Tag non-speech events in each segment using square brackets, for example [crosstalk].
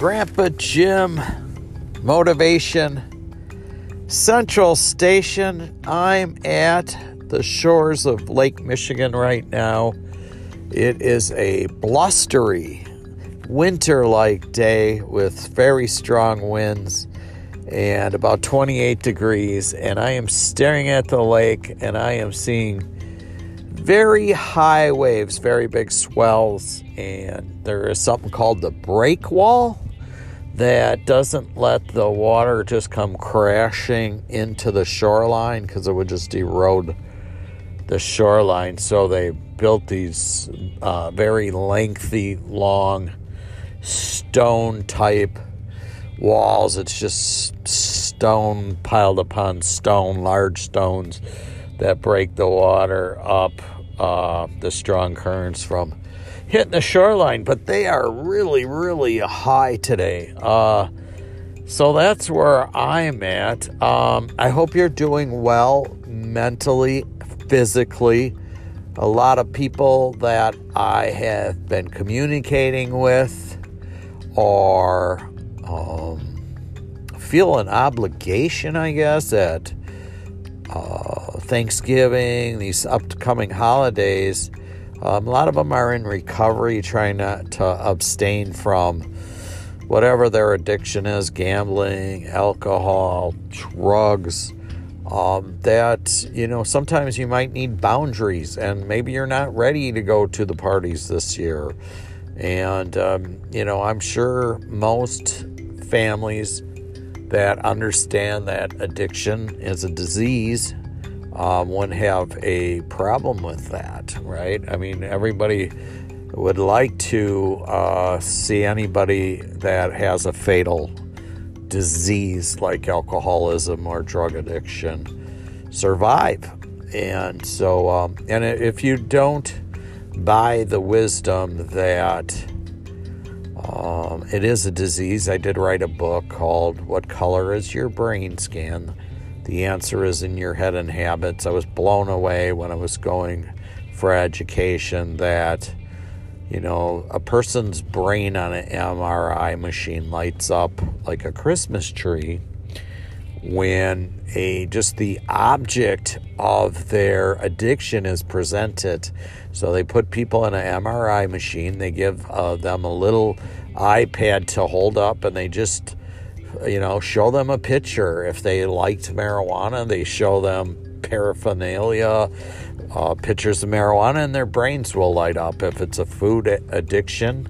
Grandpa Jim Motivation Central Station. I'm at the shores of Lake Michigan right now. It is a blustery, winter like day with very strong winds and about 28 degrees. And I am staring at the lake and I am seeing very high waves, very big swells. And there is something called the break wall that doesn't let the water just come crashing into the shoreline because it would just erode the shoreline. So they built these uh, very lengthy, long stone type walls. It's just stone piled upon stone, large stones that break the water up, uh, the strong currents from hitting the shoreline. But they are really, really high today. Uh, so that's where I'm at. Um, I hope you're doing well mentally, physically. A lot of people that I have been communicating with are um, feel an obligation, I guess, at uh, Thanksgiving, these upcoming holidays. Um, a lot of them are in recovery, trying not to abstain from whatever their addiction is gambling, alcohol, drugs. Um, that, you know, sometimes you might need boundaries, and maybe you're not ready to go to the parties this year. And, um, you know, I'm sure most families that understand that addiction is a disease um, wouldn't have a problem with that, right? I mean, everybody would like to uh, see anybody that has a fatal disease like alcoholism or drug addiction survive. And so, um, and if you don't buy the wisdom that um, it is a disease. I did write a book called What Color is Your Brain Scan? The answer is in your head and habits. I was blown away when I was going for education that, you know, a person's brain on an MRI machine lights up like a Christmas tree when a just the object of their addiction is presented. So they put people in an MRI machine. They give uh, them a little iPad to hold up, and they just you know show them a picture. If they liked marijuana, they show them paraphernalia, uh, pictures of marijuana, and their brains will light up. If it's a food addiction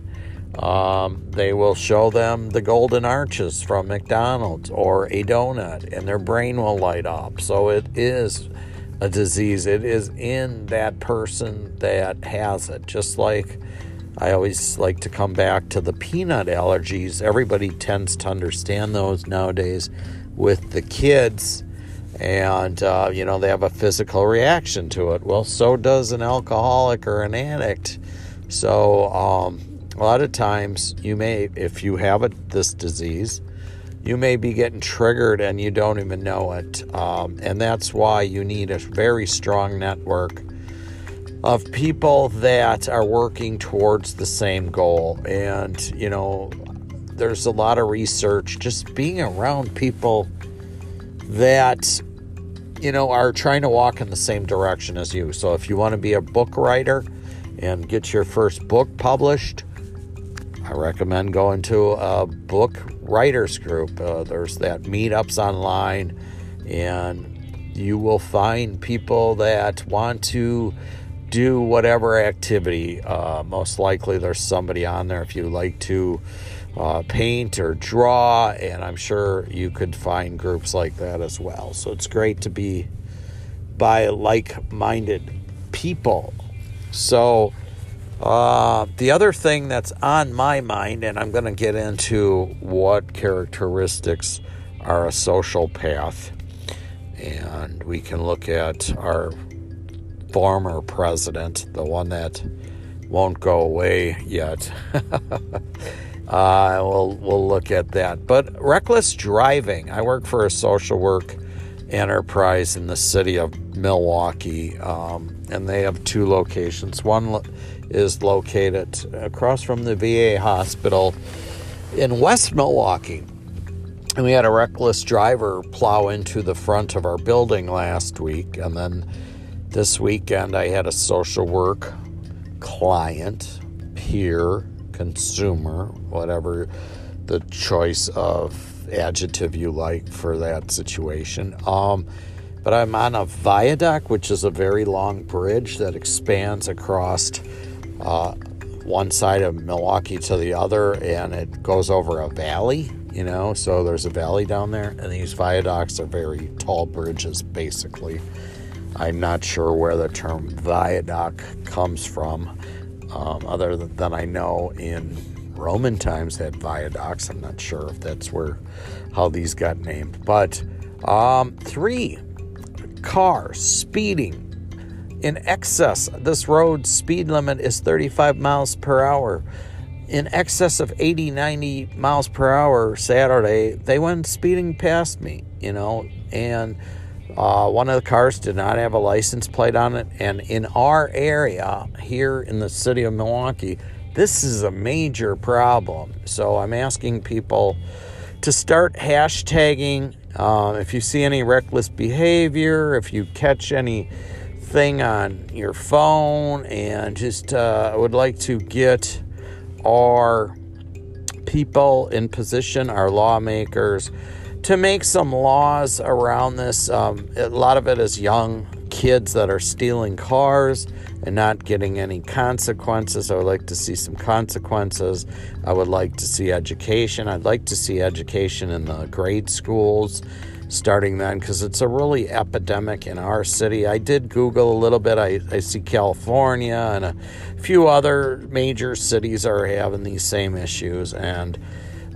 um, they will show them the golden arches from McDonald's or a donut, and their brain will light up. So it is a disease. It is in that person that has it. Just like I always like to come back to the peanut allergies. Everybody tends to understand those nowadays with the kids, and uh, you know they have a physical reaction to it. Well, so does an alcoholic or an addict. So um, a lot of times you may, if you have a, this disease, you may be getting triggered and you don't even know it. Um, and that's why you need a very strong network of people that are working towards the same goal. And, you know, there's a lot of research just being around people that, you know, are trying to walk in the same direction as you. So if you want to be a book writer and get your first book published, I recommend going to a book writers group. Uh, there's that meetups online, and you will find people that want to do whatever activity. Uh, most likely, there's somebody on there if you like to uh, paint or draw, and I'm sure you could find groups like that as well. So it's great to be by like minded people. So, uh, the other thing that's on my mind, and I'm going to get into what characteristics are a sociopath, and we can look at our former president, the one that won't go away yet. [laughs] uh, we'll we'll look at that. But reckless driving. I work for a social work enterprise in the city of Milwaukee, um, and they have two locations. One is located across from the VA hospital in West Milwaukee. And we had a reckless driver plow into the front of our building last week. And then this weekend, I had a social work client, peer, consumer, whatever the choice of adjective you like for that situation. Um, but I'm on a viaduct, which is a very long bridge that expands across uh, one side of Milwaukee to the other, and it goes over a valley, you know. So there's a valley down there, and these viaducts are very tall bridges, basically. I'm not sure where the term viaduct comes from, um, other than I know in Roman times had viaducts. I'm not sure if that's where how these got named, but um, three cars speeding in excess. This road speed limit is 35 miles per hour. In excess of 80, 90 miles per hour Saturday, they went speeding past me, you know, and uh, one of the cars did not have a license plate on it. And in our area here in the city of Milwaukee, this is a major problem. So I'm asking people to start hashtagging. Uh, if you see any reckless behavior, if you catch anything on your phone, and just uh, would like to get our people in position, our lawmakers, to make some laws around this. Um, a lot of it is young kids that are stealing cars and not getting any consequences. I would like to see some consequences. I would like to see education. I'd like to see education in the grade schools starting then because it's a really epidemic in our city. I did Google a little bit. I, I see California and a few other major cities are having these same issues. And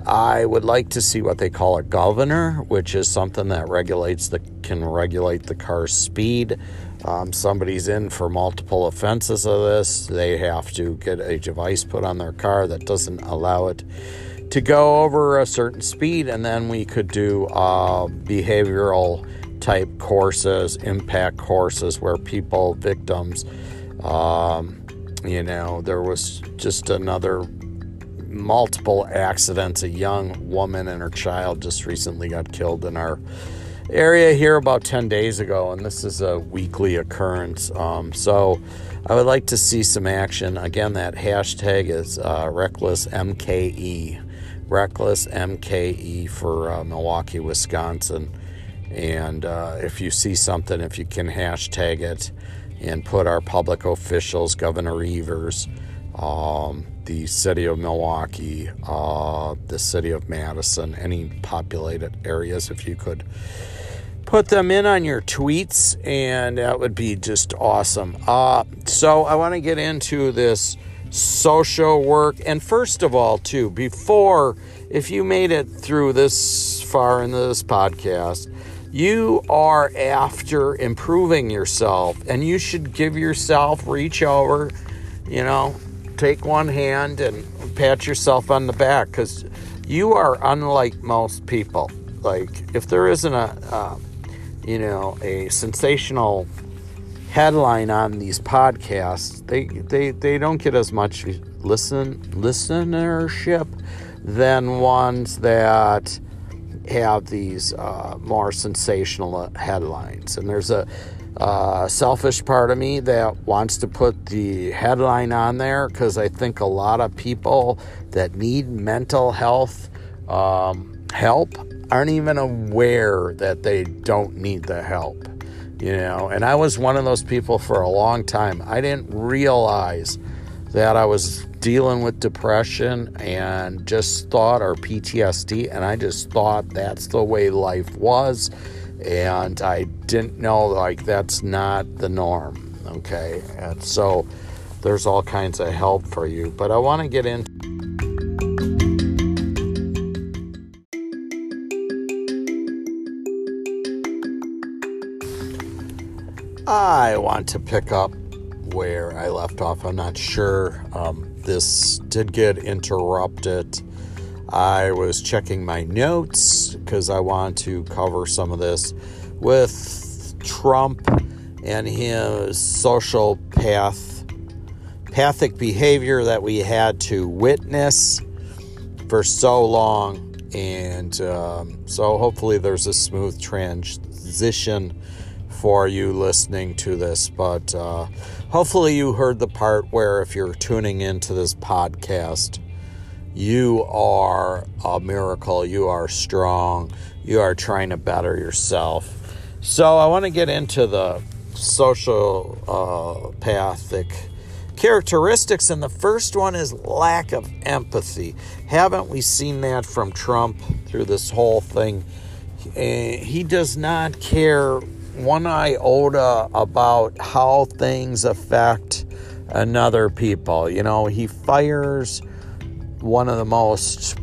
I would like to see what they call a governor, which is something that regulates the can regulate the car's speed. Um, somebody's in for multiple offenses of this, they have to get a device put on their car that doesn't allow it to go over a certain speed, and then we could do uh, behavioral type courses, impact courses where people, victims, um, you know, there was just another multiple accidents. A young woman and her child just recently got killed in our area here about 10 days ago, and this is a weekly occurrence. Um, so I would like to see some action. Again, that hashtag is uh, reckless MKE. Reckless MKE for uh, Milwaukee, Wisconsin. And uh, if you see something, if you can hashtag it and put our public officials, Governor Evers, um, the city of Milwaukee, uh, the city of Madison, any populated areas, if you could put them in on your tweets, and that would be just awesome. Uh, so, I want to get into this social work, and first of all, too, before if you made it through this far into this podcast, you are after improving yourself, and you should give yourself reach over, you know, take one hand and pat yourself on the back because you are unlike most people. Like, if there isn't a, uh, you know, a sensational headline on these podcasts, they they they don't get as much listen listenership than ones that have these uh, more sensational headlines. And there's a uh, selfish part of me that wants to put the headline on there because I think a lot of people that need mental health um, help aren't even aware that they don't need the help. You know, and I was one of those people for a long time. I didn't realize that I was dealing with depression and just thought, or PTSD, and I just thought that's the way life was and I didn't know like that's not the norm. Okay, and so there's all kinds of help for you, but I want to get into. I want to pick up where I left off. I'm not sure. Um, this did get interrupted I was checking my notes because I want to cover some of this with Trump and his social path pathic behavior that we had to witness for so long. And um, so hopefully there's a smooth transition for you listening to this. But uh, hopefully you heard the part where if you're tuning into this podcast, you are a miracle. You are strong. You are trying to better yourself. So I want to get into the social uh, characteristics, and the first one is lack of empathy. Haven't we seen that from Trump through this whole thing? He does not care one iota about how things affect another people. You know, he fires one of the most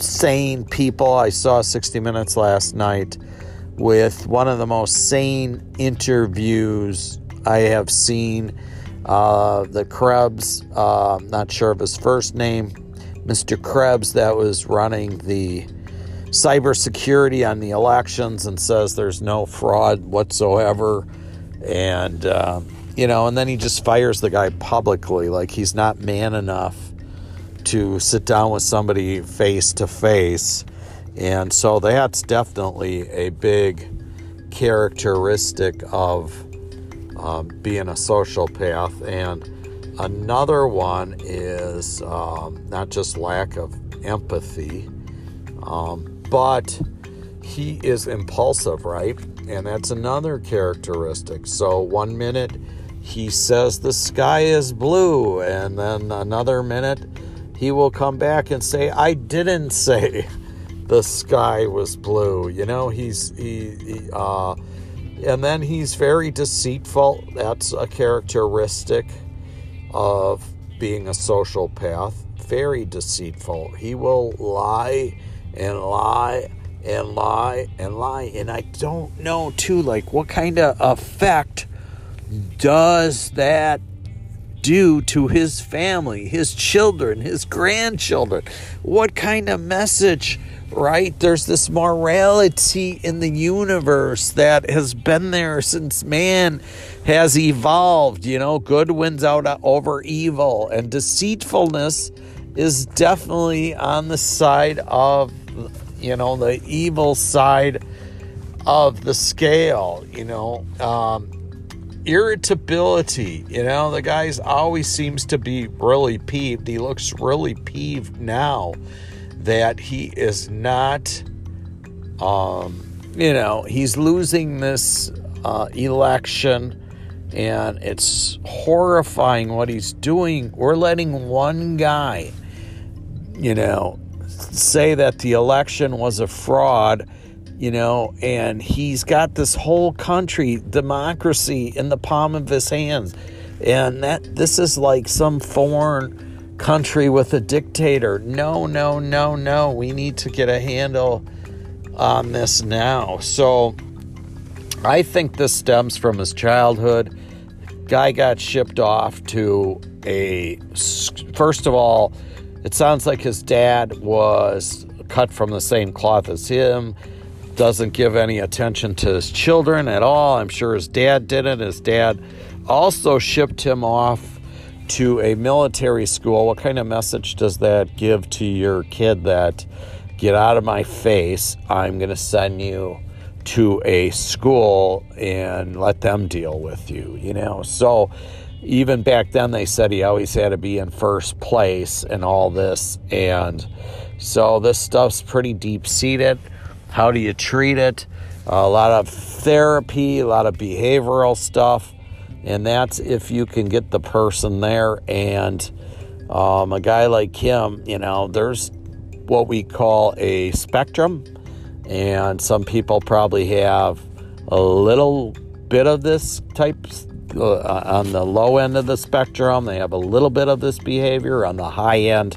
sane people. I saw 60 Minutes last night with one of the most sane interviews I have seen. Uh, the Krebs, uh, not sure of his first name, Mr. Krebs, that was running the cybersecurity on the elections and says there's no fraud whatsoever. And, uh, you know, and then he just fires the guy publicly, like he's not man enough to sit down with somebody face to face. And so that's definitely a big characteristic of um, being a sociopath. And another one is um, not just lack of empathy, um, but he is impulsive, right? And that's another characteristic. So one minute he says the sky is blue, and then another minute he will come back and say, I didn't say the sky was blue. You know, he's he, he uh, and then he's very deceitful. That's a characteristic of being a sociopath. Very deceitful. He will lie and lie and lie and lie. And I don't know, too, like what kind of effect does that do to his family, his children, his grandchildren? What kind of message right? There's this morality in the universe that has been there since man has evolved. You know, good wins out over evil, and deceitfulness is definitely on the side of, you know, the evil side of the scale. You know, um, irritability. You know, the guy's always seems to be really peeved. He looks really peeved now that he is not, um, you know, he's losing this uh, election and it's horrifying what he's doing. We're letting one guy, you know, say that the election was a fraud, you know, and he's got this whole country, democracy in the palm of his hands. And that this is like some foreign country with a dictator. No, no, no, no. We need to get a handle on this now. So I think this stems from his childhood. Guy got shipped off to a, first of all, it sounds like his dad was cut from the same cloth as him, doesn't give any attention to his children at all. I'm sure his dad didn't. His dad also shipped him off to a military school, what kind of message does that give to your kid that get out of my face? I'm going to send you to a school and let them deal with you, you know? So even back then, they said he always had to be in first place and all this. And so this stuff's pretty deep seated. How do you treat it? A lot of therapy, a lot of behavioral stuff and that's if you can get the person there. And um, a guy like him, you know, there's what we call a spectrum, and some people probably have a little bit of this type uh, on the low end of the spectrum. They have a little bit of this behavior on the high end,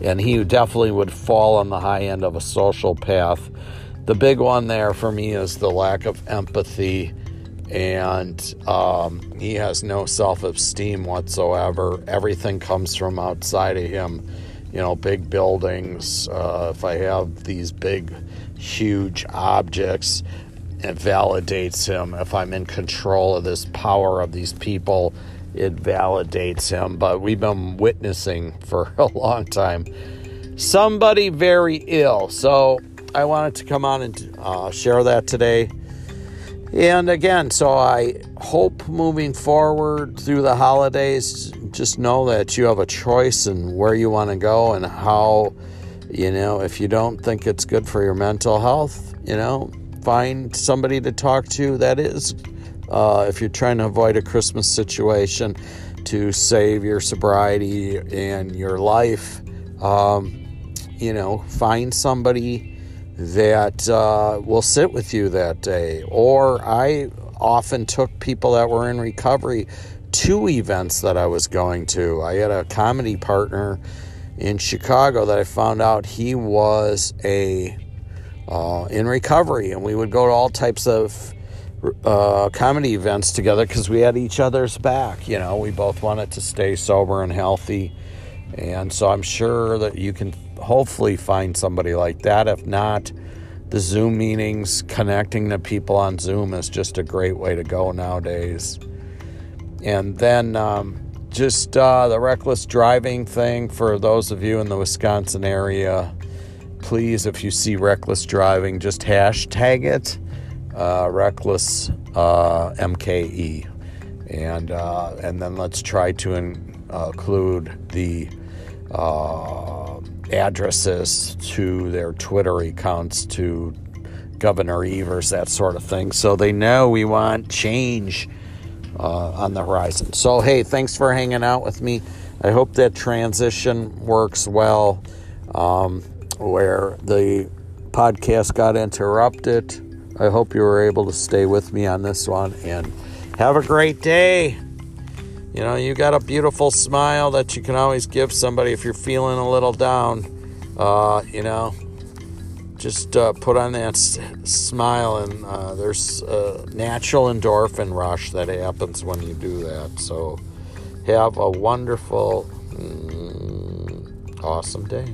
and he definitely would fall on the high end of a sociopath. The big one there for me is the lack of empathy and um, he has no self esteem whatsoever. Everything comes from outside of him. You know, big buildings. Uh, if I have these big, huge objects, it validates him. If I'm in control of this power of these people it validates him. But we've been witnessing [laughs] for a long time somebody very ill. So I wanted to come on and uh, share that today. And again, so I hope moving forward through the holidays, just know that you have a choice in where you want to go and how, you know, if you don't think it's good for your mental health, you know, find somebody to talk to that is, uh, if you're trying to avoid a Christmas situation to save your sobriety and your life, um, you know, find somebody that uh, will sit with you that day. Or I often took people that were in recovery to events that I was going to. I had a comedy partner in Chicago that I found out he was a uh, in recovery, and we would go to all types of uh, comedy events together because we had each other's back. You know, we both wanted to stay sober and healthy, and so I'm sure that you can hopefully find somebody like that. If not, the Zoom meetings, connecting to people on Zoom is just a great way to go nowadays. And then um, just uh, the reckless driving thing for those of you in the Wisconsin area. Please, if you see reckless driving, just hashtag it uh, reckless uh, MKE, and uh, and then let's try to in, include the uh, addresses to their Twitter accounts to Governor Evers, that sort of thing. So they know we want change uh, on the horizon. So, hey, thanks for hanging out with me. I hope that transition works well. Um, where the podcast got interrupted, I hope you were able to stay with me on this one and have a great day. You know, you got a beautiful smile that you can always give somebody if you're feeling a little down. Uh, you know, just uh, put on that s- smile, and uh, there's a natural endorphin rush that happens when you do that. So, have a wonderful, mm, awesome day.